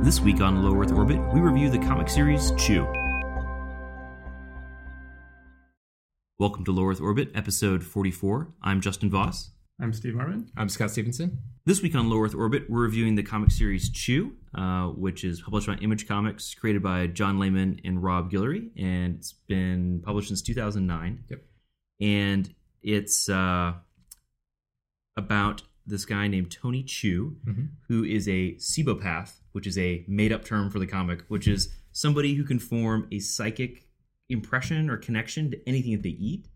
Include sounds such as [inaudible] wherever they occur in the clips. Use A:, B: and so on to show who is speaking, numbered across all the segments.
A: This week on Low Earth Orbit, we review the comic series Chew. Welcome to Low Earth Orbit, episode 44. I'm Justin Voss.
B: I'm Steve Marvin.
C: I'm Scott Stevenson.
A: This week on Low Earth Orbit, we're reviewing the comic series Chew, uh, which is published by Image Comics, created by John Layman and Rob Guillory, and it's been published since 2009.
C: Yep.
A: And it's uh, about this guy named Tony Chu, who is a Cibopath, which is a made up term for the comic, which is somebody who can form a psychic impression or connection to anything that they eat.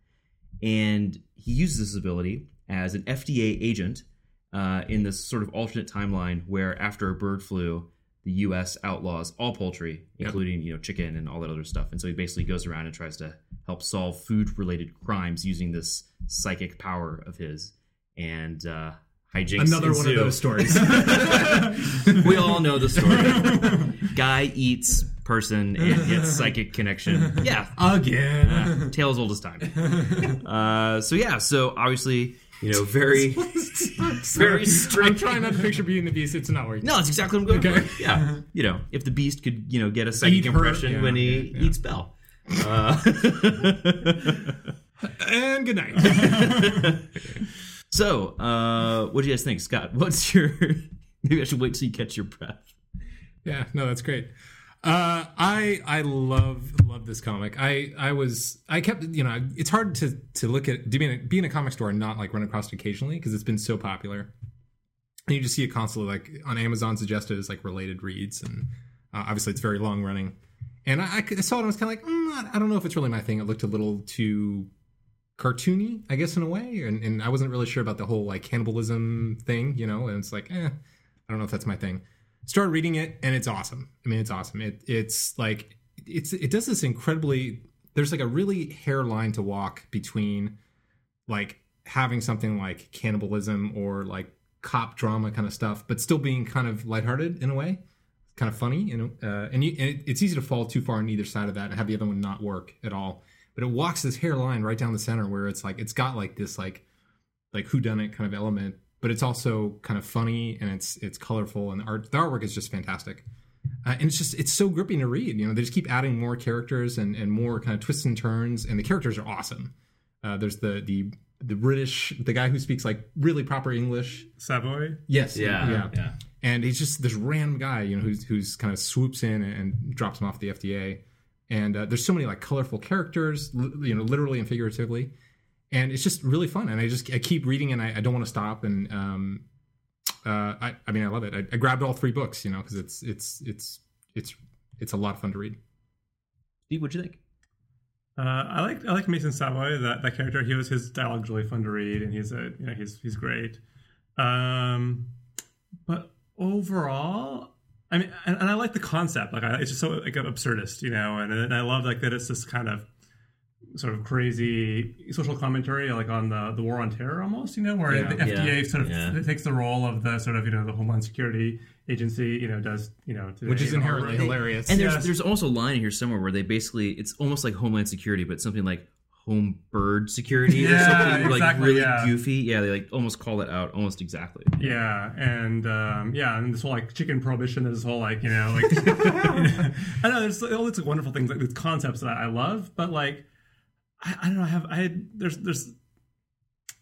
A: And he uses this ability as an FDA agent uh, in this sort of alternate timeline where after a bird flu, the U.S. outlaws all poultry, including you know chicken and all that other stuff. And so he basically goes around and tries to help solve food-related crimes using this psychic power of his. And uh, hijinks
C: Another one of those stories. [laughs]
A: we all know the story. [laughs] Guy eats person and gets [laughs] psychic connection. Yeah,
C: Again.
A: uh, tale as old as time. Uh, so yeah, so obviously, you know, very, very
C: I'm
A: strict.
C: trying not to picture Beauty and the Beast. It's not working.
A: No, that's exactly what I'm going
C: Okay.
A: for. Yeah, you know, if the beast could, you know, get a psychic
C: Eat
A: impression
C: yeah,
A: when he
C: yeah, yeah.
A: eats Belle. Uh,
C: And good night.
A: So, uh, what do you guys think, Scott? [laughs] What's your? Maybe I should wait till you catch your breath.
C: yeah, no, that's great. Uh, I I love love this comic. I I was I kept you know it's hard to to look at to be in a, a comic store and not like run across it occasionally because it's been so popular. And you just see it constantly like on Amazon suggested as like related reads and uh, obviously it's very long running. And I, I saw it and I was kind of like mm, I don't know if it's really my thing. It looked a little too cartoony, I guess, in a way. And, and I wasn't really sure about the whole like cannibalism thing, you know. And it's like, eh, I don't know if that's my thing. Start reading it, and it's awesome. I mean, it's awesome. It it's like it's it does this incredibly. There's like a really hairline to walk between like having something like cannibalism or like cop drama kind of stuff, but still being kind of lighthearted in a way, kind of funny, you know. Uh, and, you, and it, it's easy to fall too far on either side of that and have the other one not work at all. But it walks this hairline right down the center where it's like it's got like this like like whodunit kind of element, but it's also kind of funny and it's it's colorful and the art the artwork is just fantastic. Uh, and it's just it's so gripping to read. You know, they just keep adding more characters and and more kind of twists and turns, and the characters are awesome. Uh, there's the the the British the guy who speaks like really proper English.
B: Savoy.
C: Yes,
A: Yeah,
C: yeah,
A: yeah.
C: and he's just this random guy, you know, who's who's kind of swoops in and, and drops him off the FDA. And uh, there's so many like colorful characters, li- you know, literally and figuratively, and it's just really fun. And I just I keep reading, and I, I don't want to stop. And um, uh, I I mean I love it. I, I grabbed all three books, you know, because it's it's it's it's it's a lot of fun to read.
A: Steve, what'd you think?
B: Uh, I like I like Mason Savoy that that character. He was his dialogue's really fun to read, and he's a you know he's he's great. Um, but overall, I mean, and, and I like the concept. Like, I, it's just so like absurdist, you know, and, and I love like that it's this kind of sort of crazy social commentary, like on the the war on terror, almost, you know, where
C: Yeah.
B: the FDA
A: Yeah.
B: sort of
A: Yeah.
B: takes the role of the sort of you know the Homeland Security agency, you know, does you know, today,
C: Which is inherently hilarious.
A: And there's
B: Yes.
A: there's also a line in here somewhere where they basically it's almost like Homeland Security, but something like home bird security or
B: Yeah,
A: something like really
B: yeah.
A: goofy. Yeah, they like almost call it out almost exactly.
B: Yeah, and um, yeah, and this whole like chicken prohibition, this whole like you know like [laughs] I know there's all these wonderful things like these concepts that I love, but like I, I don't know, I have I had there's there's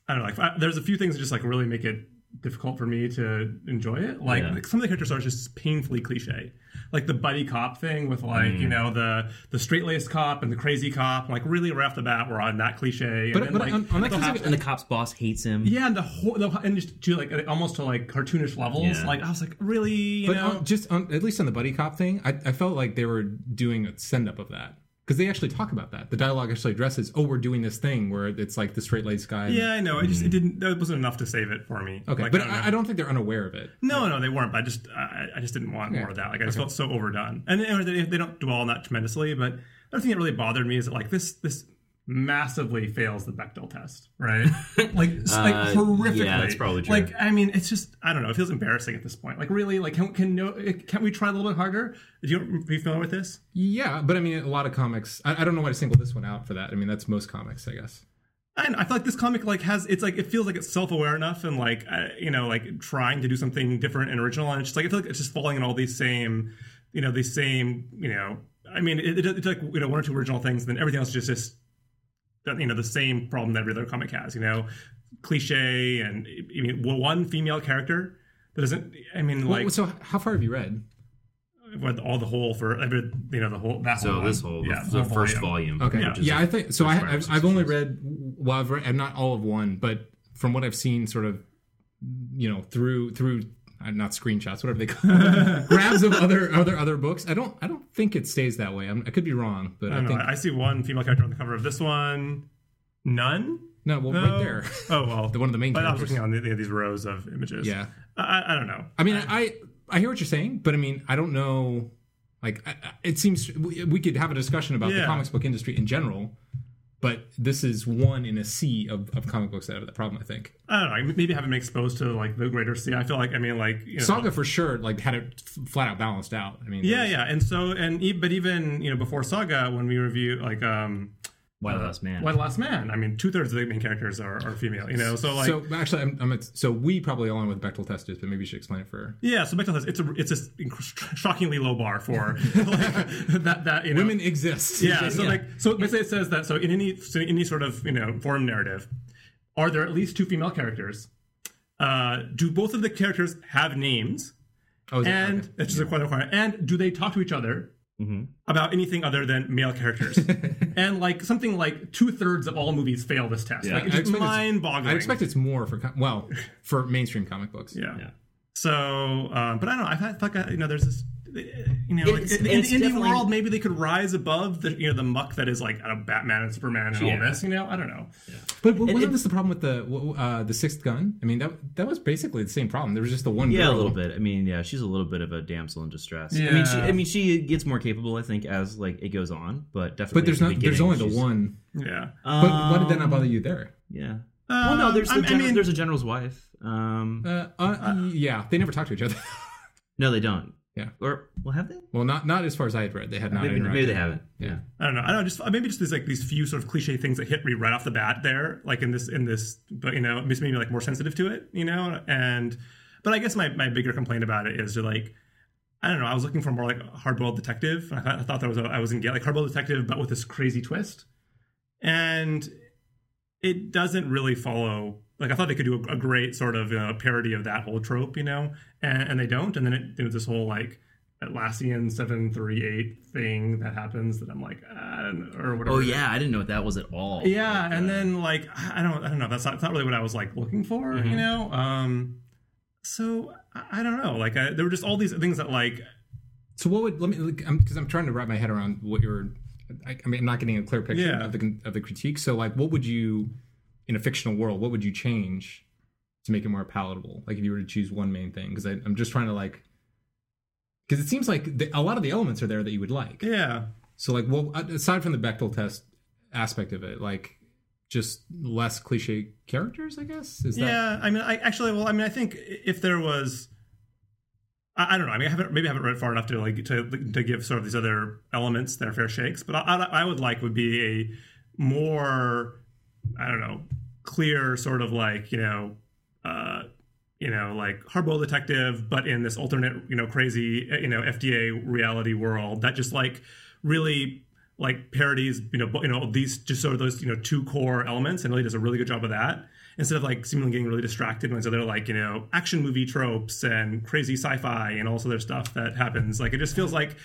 B: I don't know like I, there's a few things that just like really make it difficult for me to enjoy it. Like,
A: Yeah.
B: like, some of the characters are just painfully cliche, like the buddy cop thing with like you mm. know the the straight laced cop and the crazy cop. Like really right off the bat, we're on that cliche.
C: But-
B: and
C: but
B: then,
C: on-
B: like,
C: on that specific-
B: cops-
A: And the cop's boss hates him.
B: yeah, and the whole, the, and just to like almost to like cartoonish levels.
A: Yeah.
B: Like I was like, really, you
C: but
B: know?
C: on, just on, at least on the buddy cop thing, I, I felt like they were doing a send up of that because they actually talk about that. The dialogue actually addresses, "Oh, we're doing this thing where it's like the straight laced guy."
B: yeah, I know. I just it mm. didn't. That wasn't enough to save it for me.
C: Okay,
B: Like,
C: but
B: I don't,
C: I. I don't think they're unaware of it.
B: No, no, they weren't. But I just, I, I just didn't want
C: Yeah.
B: more of that. Like I just felt so overdone. And they, they don't dwell on that tremendously. But another thing that really bothered me is that like this, this massively fails the Bechdel test, right? [laughs] like, s- like
A: Uh,
B: horrifically.
A: yeah, that's probably true.
B: Like, I mean, it's just, I don't know. It feels embarrassing at this point. Like, really, like, can can no, can we try a little bit harder? Do you, are you familiar with this?
C: Yeah, but I mean, a lot of comics. I, I don't know why to single this one out for that. I mean, that's most comics, I guess.
B: I, know, I feel like this comic like has it's like it feels like it's self aware enough and like uh, you know like trying to do something different and original and it's just like I feel like it's just falling in all these same you know these same you know I mean it, it, it's like you know one or two original things and then everything else is just just you know the same problem that every other comic has you know cliche and I mean one female character that doesn't I mean like
C: Well, so how far have you read?
B: with all the whole for every you know the whole that
A: So
B: whole
A: this whole
B: yeah
A: the,
B: whole
A: first
B: volume.
A: volume.
C: Okay.
B: Yeah.
C: Yeah,
A: which is
C: I think so. i i've, I've only read well, I've read, I'm not all of one, but from what I've seen, sort of, you know, through through Uh, not screenshots, whatever they call it, [laughs] grabs of other other other books. I don't I don't think it stays that way. I'm, I could be wrong, but
B: I
C: I, think
B: I see one female character on the cover of this one. None.
C: no. Well,
B: No?
C: right there,
B: Oh well, [laughs]
C: the one of the main
B: But I was looking on the, these rows of images.
C: Yeah.
B: I, I- don't know.
C: I mean, I I hear what you're saying, but I mean, I don't know. Like, I, I- it seems we, we could have a discussion about the comics book industry in general, but this is one in a sea of, of comic books that have that problem. I think
B: I don't know. Maybe haven't been exposed to like the greater sea. I feel like I mean like you know,
C: Saga for sure, like had it f- flat out balanced out. I mean,
B: Yeah,
C: there's-
B: yeah, and so and e- but even you know before Saga when we review like um
A: Why the Last Man?
B: Why the Last Man. I mean, two thirds of the main characters are, are female. You know, so like
C: so actually, I'm, I'm at, so we probably all know what the Bechdel test is, but maybe you should explain it for
B: yeah. So Bechdel says it's a it's a shockingly low bar for [laughs] like, that that you know
C: women exist.
B: Yeah, so like so basically it says that so in any so in any sort of you know forum narrative, are there at least two female characters? Uh, do both of the characters have names?
C: oh, is it?
B: And
C: Okay.
B: that's just a question. requirement. And do they talk to each other about anything other than male characters? [laughs] and like something like two thirds of all movies fail this test.
A: Yeah.
B: Like it's
C: I
B: just mind boggling.
C: I expect it's more for com- well for mainstream comic books.
B: Yeah.
A: Yeah.
B: So, um, but I don't know. I've had like you know, there's this. You know, like,
A: It's-
B: in, in the indie world, maybe they could rise above the you know the muck that is like uh, Batman and Superman and
A: Yeah.
B: all this. You know, I don't know.
C: But, but wasn't
A: it-
C: this the problem with the uh, the Sixth Gun? I mean, that that was basically the same problem. There was just the one.
A: Yeah,
C: girl.
A: a little bit. I mean, yeah, she's a little bit of a damsel in distress. I mean, she,
B: Yeah.
A: I mean, she gets more capable, I think, as like it goes on. But definitely,
C: But there's
A: at the
C: not. There's only the one.
B: Yeah.
C: But why did that not
A: Um,
C: bother you there?
A: Yeah. well, no, there's the
B: Um, I- I mean-
A: there's a general's wife. Um,
C: Uh, uh, yeah, they never talk to each other. [laughs]
A: no, they don't.
C: Yeah.
A: Or well, have they?
C: well, not not as far as I had read. They had not.
A: Maybe, maybe they haven't.
C: Yeah.
B: I don't know. I don't know. Just maybe just these like these few sort of cliche things that hit me right off the bat there, like in this in this, but you know, it makes me like more sensitive to it, you know. And but I guess my my bigger complaint about it is to like. I don't know. I was looking for more like a hard-boiled detective. I thought, I thought that was a, I was in get like hard-boiled detective, but with this crazy twist, and it doesn't really follow. Like I thought they could do a, a great sort of uh, parody of that whole trope, you know, and, and they don't. And then it, it was this whole like Atlassian seven three eight thing that happens that I'm like, I don't know, or whatever.
A: Oh yeah, I didn't know what that was at all.
B: yeah.
A: Like,
B: and
A: uh,
B: then like I don't, I don't know. That's not, that's not really what I was like looking for,
A: Mm-hmm.
B: you know. Um, so I, I don't know. Like I, there were just all these things that like
C: So what would let me because I'm, 'cause I'm trying to wrap my head around what you're. I, I mean, I'm not getting a clear picture
B: Yeah.
C: of the of the critique. So like, what would you in a fictional world? What would you change to make it more palatable? Like if you were to choose one main thing, because I'm just trying to like. Because it seems like the, a lot of the elements are there that you would like.
B: yeah.
C: So like, well, aside from the Bechdel test aspect of it, like just less cliche characters, I guess. Is that
B: yeah, I mean, I actually, well, I mean, I think if there was, I, I don't know. I mean, I haven't maybe I haven't read far enough to like to to give sort of these other elements their fair shakes. But I, I, I would like would be a more, I don't know, clear sort of like you know, uh, you know, like hardboiled detective, but in this alternate, you know, crazy, you know, FDA reality world that just like really like parodies, you know, you know these just sort of those you know two core elements, and really does a really good job of that. Instead of like seemingly getting really distracted when they're like you know action movie tropes and crazy sci-fi and all this other stuff that happens. Like it just feels like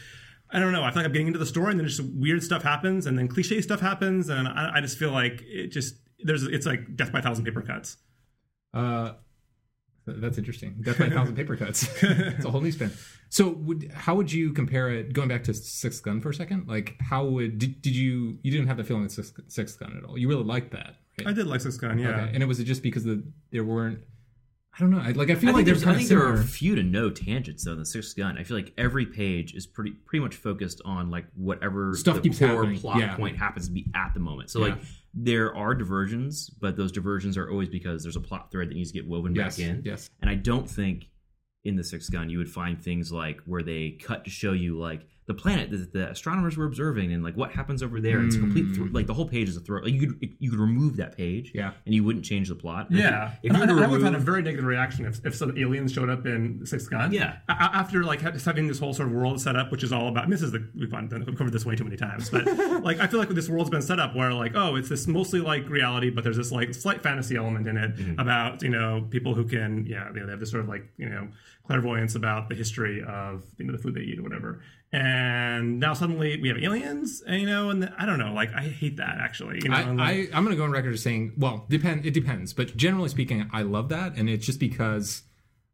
B: I don't know. I feel like I'm getting into the story, and then just weird stuff happens, and then cliche stuff happens, and I, I just feel like it just there's it's like death by a thousand paper cuts.
C: Uh, that's interesting. Death by a thousand paper cuts. [laughs] it's a whole new spin. So, would how would you compare it? Going back to Sixth Gun for a second, like how would did, did you you didn't have the feeling of Sixth, Sixth Gun at all? You really liked that, right?
B: I did like Six Gun, yeah.
C: Okay. And it was it just because the there weren't. I don't know. I, like I feel
A: I
C: like there's
A: there's, I think there
C: similar.
A: are few to no tangents though in the Sixth Gun. I feel like every page is pretty pretty much focused on like whatever
C: Stuff
A: the
C: keeps
A: core
C: happening,
A: plot
C: yeah.
A: point happens to be at the moment. So
C: Yeah.
A: like there are diversions, but those diversions are always because there's a plot thread that needs to get woven
C: yes,
A: back in.
C: yes.
A: And I don't think in the Sixth Gun you would find things like where they cut to show you like the planet that the astronomers were observing and like what happens over there. It's a complete thro- like the whole page is a throw. Like you could you could remove that page,
C: Yeah.
A: and you wouldn't change the plot. And if
B: Yeah,
A: you- if you,
B: and
A: were
B: I would have had a very negative reaction if, if some aliens showed up in Sixth Gun.
A: Yeah.
B: A- after like ha- having this whole sort of world set up, which is all about. I this is the we've covered this way too many times, but [laughs] like I feel like this world's been set up where like oh, it's this mostly like reality, but there's this like slight fantasy element in it
A: Mm-hmm.
B: about you know people who can yeah you know, they have this sort of like you know clairvoyance about the history of you know the food they eat or whatever. And now suddenly we have aliens, and, you know, and the, I don't know, like I hate that actually. You know,
C: I,
B: like,
C: I, i'm going to go on record as saying, well, depend. It depends, but generally speaking, I love that, and it's just because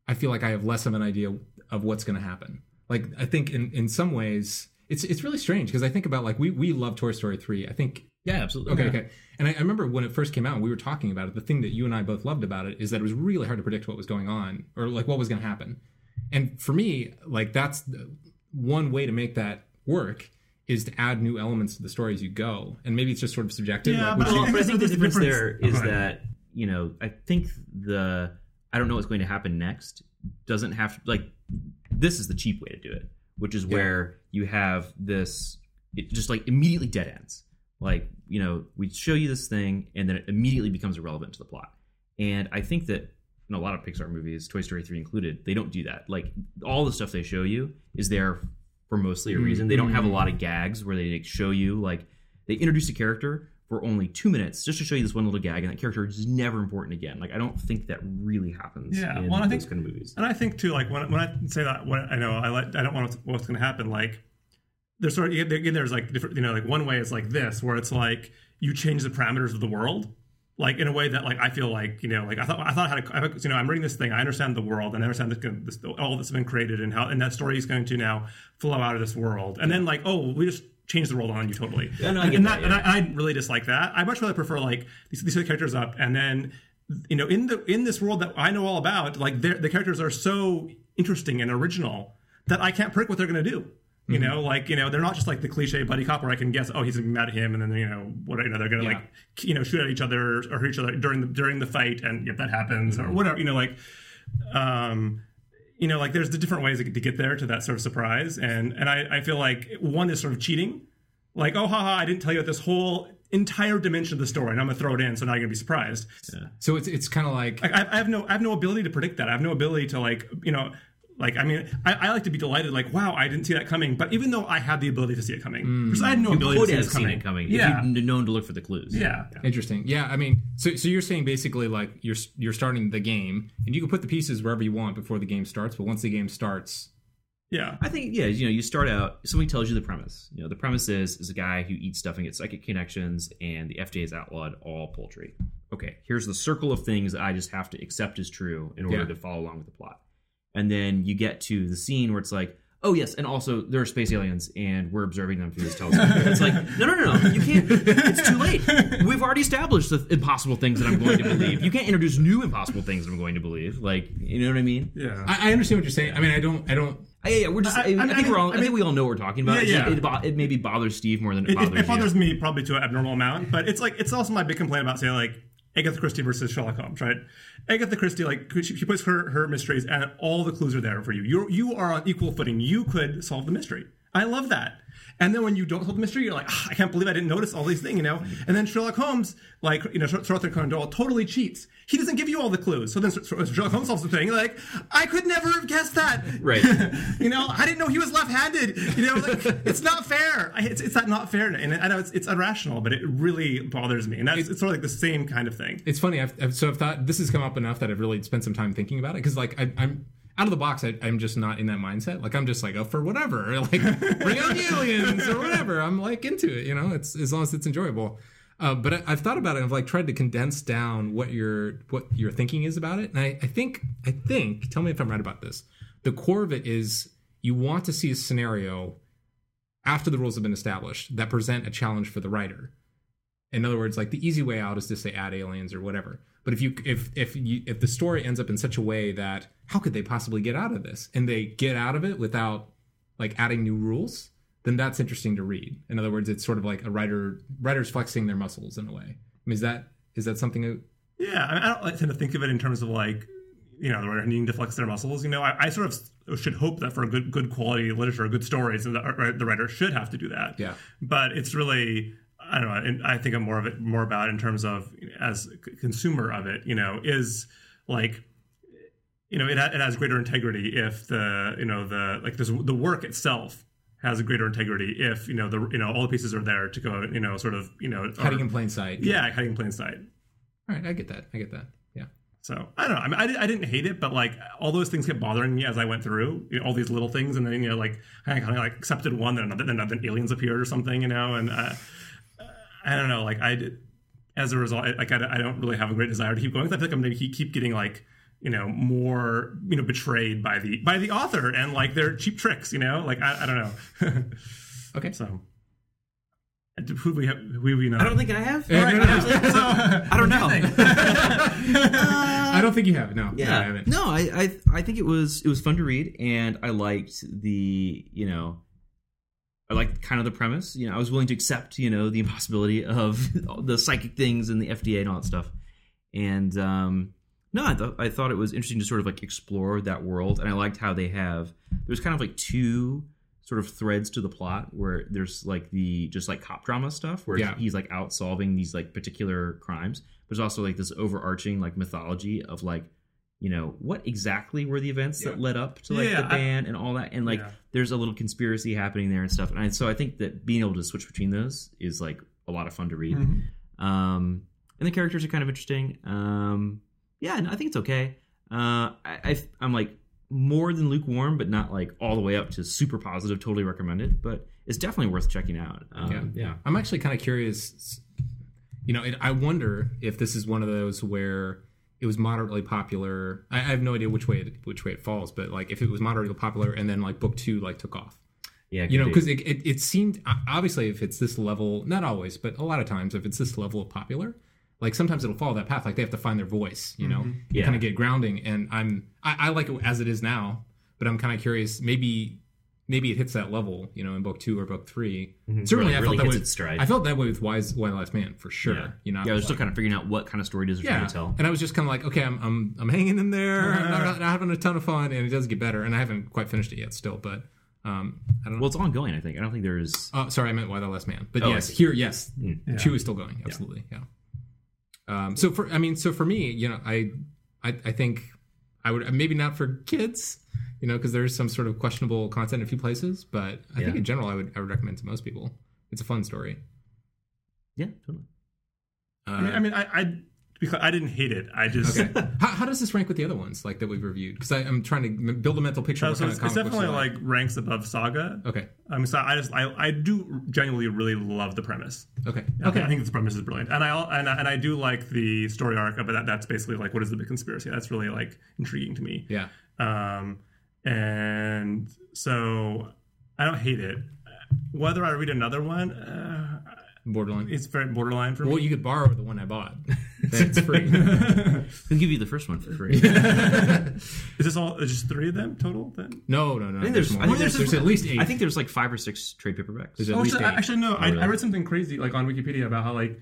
C: I feel like I have less of an idea of what's going to happen. Like I think in in some ways, it's it's really strange because I think about like we we love Toy Story three. I think
A: yeah, absolutely.
C: okay okay, and I, I remember when it first came out, and we were talking about it. The thing that you and I both loved about it is that it was really hard to predict what was going on or like what was going to happen. And for me, like that's the, one way to make that work is to add new elements to the story as you go. And maybe it's just sort of subjective.
B: Yeah,
C: like,
B: but
C: which-
A: Well,
B: I
A: but I think the
B: there's
A: difference
B: difference-
A: there is
B: go ahead.
A: that you know I think the I don't know what's going to happen next doesn't have to, like this is the cheap way to do it, which is where you have this it just like immediately dead ends. Like you know we show you this thing and then it immediately becomes irrelevant to the plot. And I think that in a lot of Pixar movies, Toy Story three included, they don't do that. Like all the stuff they show you is there for mostly a mm-hmm. reason. They don't have a lot of gags where they like, show you like they introduce a character for only two minutes just to show you this one little gag, and that character is never important again. Like I don't think that really happens.
B: Yeah,
A: in
B: well, I think-
A: kind of movies.
B: And I think too, like when, when I say that, when I know I like, I don't want what's going to happen. Like there's sort of again, there's like different, you know, like one way is like this, where it's like you change the parameters of the world, like in a way that like I feel like you know, like I thought I thought I had, a, I a- you know, I'm reading this thing, I understand the world, and I understand this, this all that's been created and how and that story is going to now flow out of this world, and then like oh, we just change the world on you totally.
A: Yeah, no,
B: and, and
A: that,
B: and I, I really dislike that. I much rather prefer like these, these are the characters up, and then you know in the in this world that I know all about, like the characters are so interesting and original that I can't predict what they're going to do. You
C: Mm-hmm.
B: know, like you know, they're not just like the cliche buddy cop where I can guess, oh, he's gonna be mad at him, and then you know, what you know, they're gonna
C: Yeah.
B: like you know shoot at each other or hurt each other during the during the fight, and if that happens
C: Mm-hmm.
B: or whatever, you know, like, um, you know, like there's the different ways to get there to that sort of surprise, and and I I feel like one is sort of cheating, like oh haha, I didn't tell you this whole entire dimension of the story, and I'm gonna throw it in, so now you're gonna be surprised.
C: so it's it's kind of like
B: Like I, I have no I have no ability to predict that. I have no ability to like you know like I mean I, I like to be delighted like wow I didn't see that coming. But even though I had the ability to see it coming, hmm. because I had no ability to see
A: have
B: this
A: seen
B: coming.
A: it coming
B: Yeah.
A: if you'd known to look for the clues.
B: Yeah.
C: Interesting. Yeah, I mean, so so you're saying basically like you're you're starting the game, and you can put the pieces wherever you want before the game starts. But once the game starts,
B: Yeah.
A: I think yeah, you know, you start out. Somebody tells you the premise. You know, the premise is is a guy who eats stuff and gets psychic connections, and the FDA has outlawed all poultry. Okay, here's the circle of things that I just have to accept as true in order
C: Yeah.
A: to follow along with the plot. And then you get to the scene where it's like, oh yes, and also there are space aliens, and we're observing them through this telescope. it's like, no, no, no, no, you can't. It's too late. We've already established the impossible things that I'm going to believe. You can't introduce new impossible things that I'm going to believe. Like, you know what I mean?
B: Yeah.
C: I, I understand what you're saying. I mean, I don't, I don't.
A: Yeah, yeah, we're just. I,
B: I- I
A: I,
B: mean,
A: think we're all. I,
B: I mean-
A: think we all know what we're talking about.
B: Yeah,
A: It-
B: yeah.
A: It, bo- it maybe bothers Steve more than it,
B: it,
A: bothers
B: it, it bothers
A: you.
B: me probably to an abnormal amount, but it's like it's also my big complaint about say like Agatha Christie versus Sherlock Holmes, right? Agatha Christie, like she, she puts her her mysteries, and all the clues are there for you. You you are on equal footing. You could solve the mystery. I love that. And then when you don't solve the mystery, you're like, "Ah, I can't believe I didn't notice all these things, you know. And then Sherlock Holmes, like you know, Sir Arthur Conan Doyle, totally cheats. He doesn't give you all the clues. So then Sherlock Holmes solves the thing. Like, I could never have guessed that.
A: Right. [laughs]
B: you know, I didn't know he was left-handed. You know, like it's not fair. It's, it's that not fair, and I know it's, it's irrational, but it really bothers me. And that's it's sort of like the same kind of thing.
C: It's funny. I've, I've so I've thought this has come up enough that I've really spent some time thinking about it because like I, I'm out of the box. I, I'm just not in that mindset. Like I'm just like oh for whatever. [laughs] Like bring on the aliens or whatever. I'm like into it. You know, it's as long as it's enjoyable. Uh, but I, I've thought about it. I've like tried to condense down what your what your thinking is about it, and I, I think I think. Tell me if I'm right about this. The core of it is you want to see a scenario after the rules have been established that present a challenge for the writer. In other words, like the easy way out is to say add aliens or whatever. But if you if if you if the story ends up in such a way that how could they possibly get out of this and they get out of it without like adding new rules, then that's interesting to read. In other words, it's sort of like a writer writers flexing their muscles in a way. I mean, is that is that something? That,
B: Yeah, I, mean, I don't like, tend to think of it in terms of like you know, the writer needing to flex their muscles. You know, I, I sort of should hope that for a good good quality literature, good stories, and the, the writer should have to do that.
C: Yeah.
B: But it's really I don't know. And I think I'm more of it more about in terms of as a consumer of it. You know, is like you know it, ha- it has greater integrity if the you know the like this, the work itself has a greater integrity if you know the you know all the pieces are there to go you know sort of you know
C: hiding in plain sight.
B: yeah hiding in plain sight.
C: All right, I get that. I get that. Yeah.
B: So I don't know. I mean, I, I didn't hate it, but like all those things kept bothering me as I went through you know, all these little things, and then you know, like I kind of like accepted one, then another, then then aliens appeared or something, you know, and uh, I don't know. Like I did, as a result, I- like I, I don't really have a great desire to keep going. I feel like I'm going to keep, keep getting like you know more you know betrayed by the by the author and like their cheap tricks, you know. Like I, I don't know. [laughs]
C: Okay.
B: so. Who we have? Who we know?
A: I don't think I have.
C: Yeah, no, no, no. [laughs]
A: I don't know. [laughs]
C: I don't think you have. No.
A: yeah.
C: I haven't.
A: No, I, I I think it was it was fun to read, and I liked the you know, I liked kind of the premise. You know, I was willing to accept you know the impossibility of [laughs] the psychic things and the FDA and all that stuff. And um, no, I thought I thought it was interesting to sort of like explore that world, and I liked how they have there's kind of like two sort of threads to the plot where there's like the just like cop drama stuff where
C: Yeah.
A: he's like out solving these like particular crimes. There's also like this overarching like mythology of like you know what exactly were the events that led up to like
B: Yeah,
A: the
B: I-
A: ban and all that? And like
B: Yeah.
A: there's a little conspiracy happening there and stuff. And I, so i think that being able to switch between those is like a lot of fun to read.
B: Mm-hmm.
A: um and the characters are kind of interesting. Um yeah no, i think it's okay. Uh I, i'm like more than lukewarm but not like all the way up to super positive totally recommend it but it's definitely worth checking out. Um, yeah.
C: I'm actually kind of curious. You know, it, I wonder if this is one of those where it was moderately popular. I, I have no idea which way it, which way it falls, but like if it was moderately popular and then like book two like took off.
A: yeah
C: You know, because it, it, it seemed obviously if it's this level, not always, but a lot of times if it's this level of popular, like sometimes it'll follow that path. Like they have to find their voice. You know, mm-hmm.
A: Yeah.
C: kind of get grounding. And I'm I, I like it as it is now, but I'm kind of curious. Maybe maybe it hits that level. You know, in book two or book 3 Certainly,
A: Really-
C: I
A: really
C: felt that
A: hits
C: way.
A: its stride.
C: I felt that way with Wise Why the Last Man for sure.
A: yeah.
C: You know,
A: yeah i was
C: like-
A: still kind of figuring out what kind of story it is they're
C: yeah,
A: trying to tell
C: and I was just kind of like, okay, I'm I'm, I'm hanging in there. I'm not, [laughs] not having a ton of fun, and it does get better. And I haven't quite finished it yet, still, but um, I don't know.
A: well it's ongoing i think i don't think there's
C: Oh, sorry, I meant Why the Last Man. But
A: Oh,
C: yes, here, yes,
B: Yeah.
C: two is still going. Absolutely, yeah. Um, so for, I mean, so for me, you know, I, I, I think I would maybe not for kids, you know, because there's some sort of questionable content in a few places. But I think in general, I would, I would recommend to most people. It's a fun story.
A: yeah totally
C: Uh,
B: I mean, I, mean, I, I because I didn't hate it. I just
C: okay. how, how does this rank with the other ones like that we've reviewed? Because I'm trying to m- build a mental picture.
B: Uh,
C: of
B: so
C: what
B: it's,
C: kind
B: it's
C: of comic
B: definitely
C: books
B: like ranks above Saga.
C: are like. okay,
B: Um, so I just I, I do genuinely really love the premise.
C: okay,
B: I
C: okay.
B: think, I think the premise is brilliant, and I al- and I, and I do like the story arc but. That, that's basically like what is the big conspiracy? That's really like intriguing to me.
C: yeah.
B: Um, and so I don't hate it. Whether I read another one, uh,
C: Borderline.
B: it's very borderline for
C: Well,
B: me.
C: you could borrow the one I bought. [laughs] That's free. [laughs]
A: we'll give you the first one for free [laughs]
B: Is this all? Is just three of them total? Then
C: No, no, no.
A: I think there's,
C: more.
A: I think
C: there's,
A: there's,
C: there's at least eight.
A: I think there's like five or six trade paperbacks.
C: There's at
B: Oh,
C: least
B: actually,
C: eight.
B: actually, no. I. I read something crazy like on Wikipedia about how like,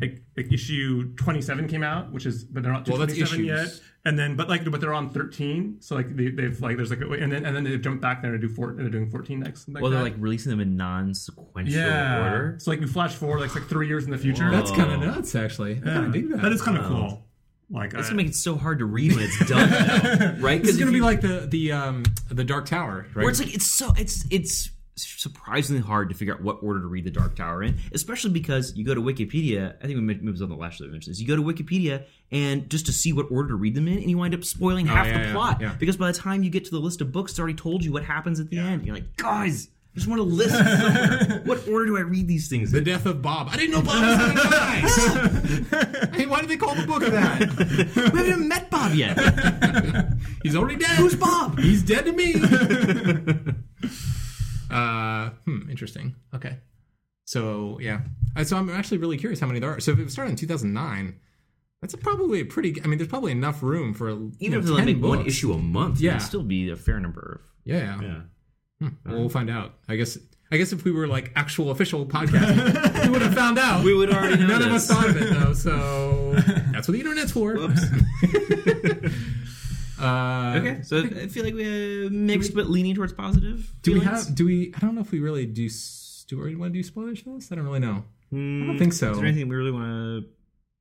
B: like, like issue twenty seven came out, which is but they're not to
C: Well, that's
B: twenty seven yet. And then, but like, but they're on thirteen. So like, they, they've like, there's like, a, and then and then they've jumped back there to do four. And they're doing fourteen next. Like
A: well, they're
B: that.
A: like releasing them in non-sequential
B: yeah.
A: order.
B: So like, you flash forward like, it's like three years in the future.
C: That's kind of nuts, actually. I
B: Yeah.
C: kind of dig that.
B: That is kind of
A: Wow.
B: cool. Like,
A: It's
B: I,
A: gonna make it so hard to read when it's done, though, [laughs] right? It's
C: gonna be
A: you-
C: like the the um the Dark Tower, right?
A: where it's like it's so it's it's surprisingly hard to figure out what order to read the Dark Tower in, especially because you go to Wikipedia. I think we was on the last show that we mentioned this. You go to Wikipedia and just to see what order to read them in, and you wind up spoiling oh, half
C: Oh, yeah,
A: the
C: yeah,
A: plot
C: yeah.
A: because by the time you get to the list of books, it's already told you what happens at the end. You're like, guys, I just want to list [laughs] what order do I read these things?
C: the
A: in?
C: death of Bob. I didn't know Bob was gonna die. [laughs] hey, why did they call the book that?
A: we haven't even met Bob yet. [laughs]
C: He's already dead.
A: Who's Bob?
C: He's dead to me. Uh, hmm, interesting. Okay. So yeah, Uh, so I'm actually really curious how many there are. So if it was started in 2009, that's probably a pretty. I mean, there's probably enough room for you
A: Even
C: know,
A: if they
C: 10
A: make one issue a month,
C: Yeah.
A: it'd still be a fair number of.
C: Yeah, yeah.
A: Yeah.
C: Well, we'll find out. I guess. I guess if we were like actual official podcast, we would have found out. [laughs]
A: We would already know
C: None of us thought of it though, so that's what the internet's for. [laughs] Uh,
A: Okay, so I feel like we uh, mixed but leaning towards positive.
C: Do we have? Do we? I don't know if we really do. s- Do we want to do spoilers for this? I don't really know. I don't think so.
A: Is there anything we really want to?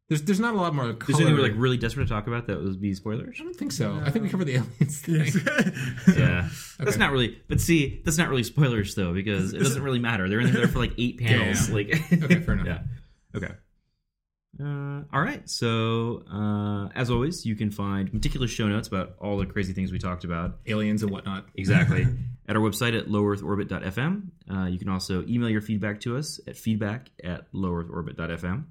C: There's there's not a lot more.
A: Is
C: Color.
A: there anything we're like really desperate to talk about that would be spoilers?
C: I don't think so. I think we covered the aliens [laughs] thing.
A: Yeah, that's not really. But see, that's not really spoilers though, because it doesn't really matter. They're in there for like eight panels.
C: yeah.
A: Like,
C: Okay, fair [laughs] enough.
A: Yeah. Okay. Uh, all right. So, uh, as always, you can find meticulous show notes about all the crazy things we talked about.
C: aliens and whatnot.
A: Exactly. [laughs] at our website at lowearthorbit.fm. Uh, you can also email your feedback to us at feedback at lowearthorbit.fm.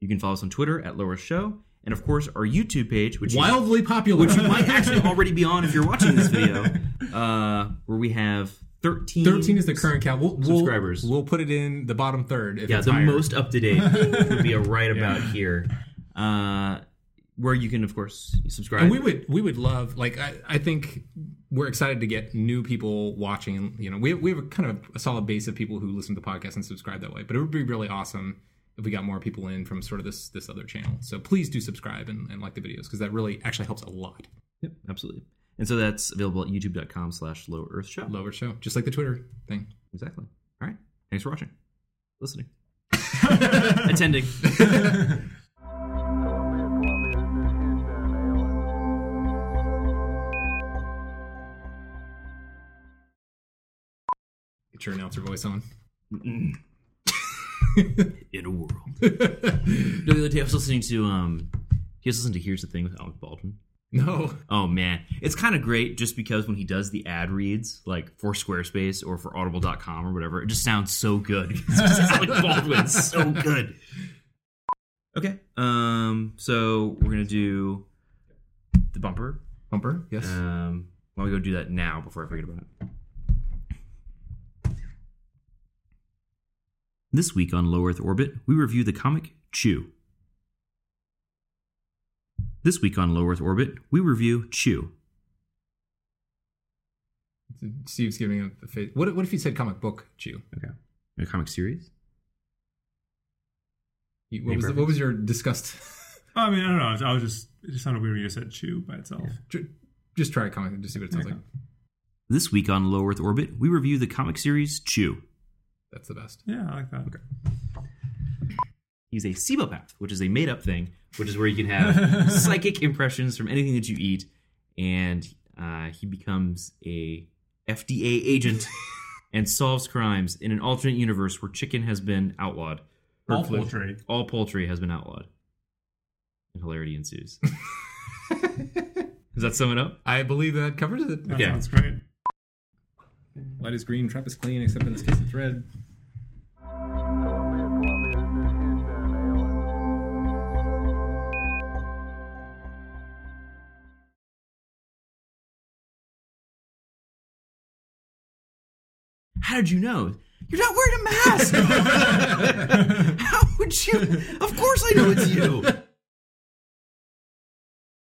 A: You can follow us on Twitter at Lower Show. And of course, our YouTube page, which
C: Wildly popular.
A: which you might actually [laughs] already be on if you're watching this video, [laughs] uh, where we have 13,
C: 13 is the current count. We'll, we'll-
A: subscribers.
C: We'll, put it in the bottom third. If
A: Yeah, the
C: higher.
A: most up to date [laughs] would be a right about here, uh, where you can, of course, subscribe.
C: And we would we would love like I, I think we're excited to get new people watching. You know, we we have a kind of a solid base of people who listen to the podcast and subscribe that way. But it would be really awesome if we got more people in from sort of this this other channel. So please do subscribe and, and like the videos because that really actually helps a lot.
A: Yep, absolutely. And so that's available at youtube.com slash low earth show.
C: Lower show, just like the Twitter thing.
A: Exactly. All right. Thanks for watching, listening, [laughs] attending.
C: Get your announcer voice on.
A: In a world. [laughs] no, the other day I was listening to um, he was listening to Here's the Thing with Alec Baldwin.
C: No,
A: Oh man, it's kind of great just because when he does the ad reads, like for Squarespace or for Audible.com or whatever, it just sounds so good. [laughs] It's just Alec Baldwin's so good. Okay, um, so we're gonna do the bumper.
C: bumper. Yes.
A: Um, why don't we go do that now before I forget about it? This week on Low Earth Orbit, we review the comic Chew. This week on Low Earth Orbit, we review Chew.
C: Steve's giving a, a face. What what if you said comic book Chew?
A: Okay. A comic series?
C: You- What was the, what was your disgust?
B: I mean, I don't know. I was just it just sounded weird when you said chew by itself.
C: Ju- just try a comic and just see what it sounds
B: Okay.
C: like.
A: This week on Low Earth Orbit, we review the comic series Chew.
C: That's the best.
B: Yeah, I like that.
A: He's a Cibopath, which is a made up thing, which is where you can have [laughs] psychic impressions from anything that you eat, and uh, he becomes a FDA agent [laughs] and solves crimes in an alternate universe where chicken has been outlawed.
B: All
A: Hopefully-
B: poultry.
A: All poultry has been outlawed. And hilarity ensues. [laughs] Does that sum it up?
C: I believe that covers it.
B: That
A: Yeah.
B: sounds great.
C: Light is green, trap is clean, except in this case it's red.
A: How did you know? You're not wearing a mask! [laughs] How would you? Of course I know it's you!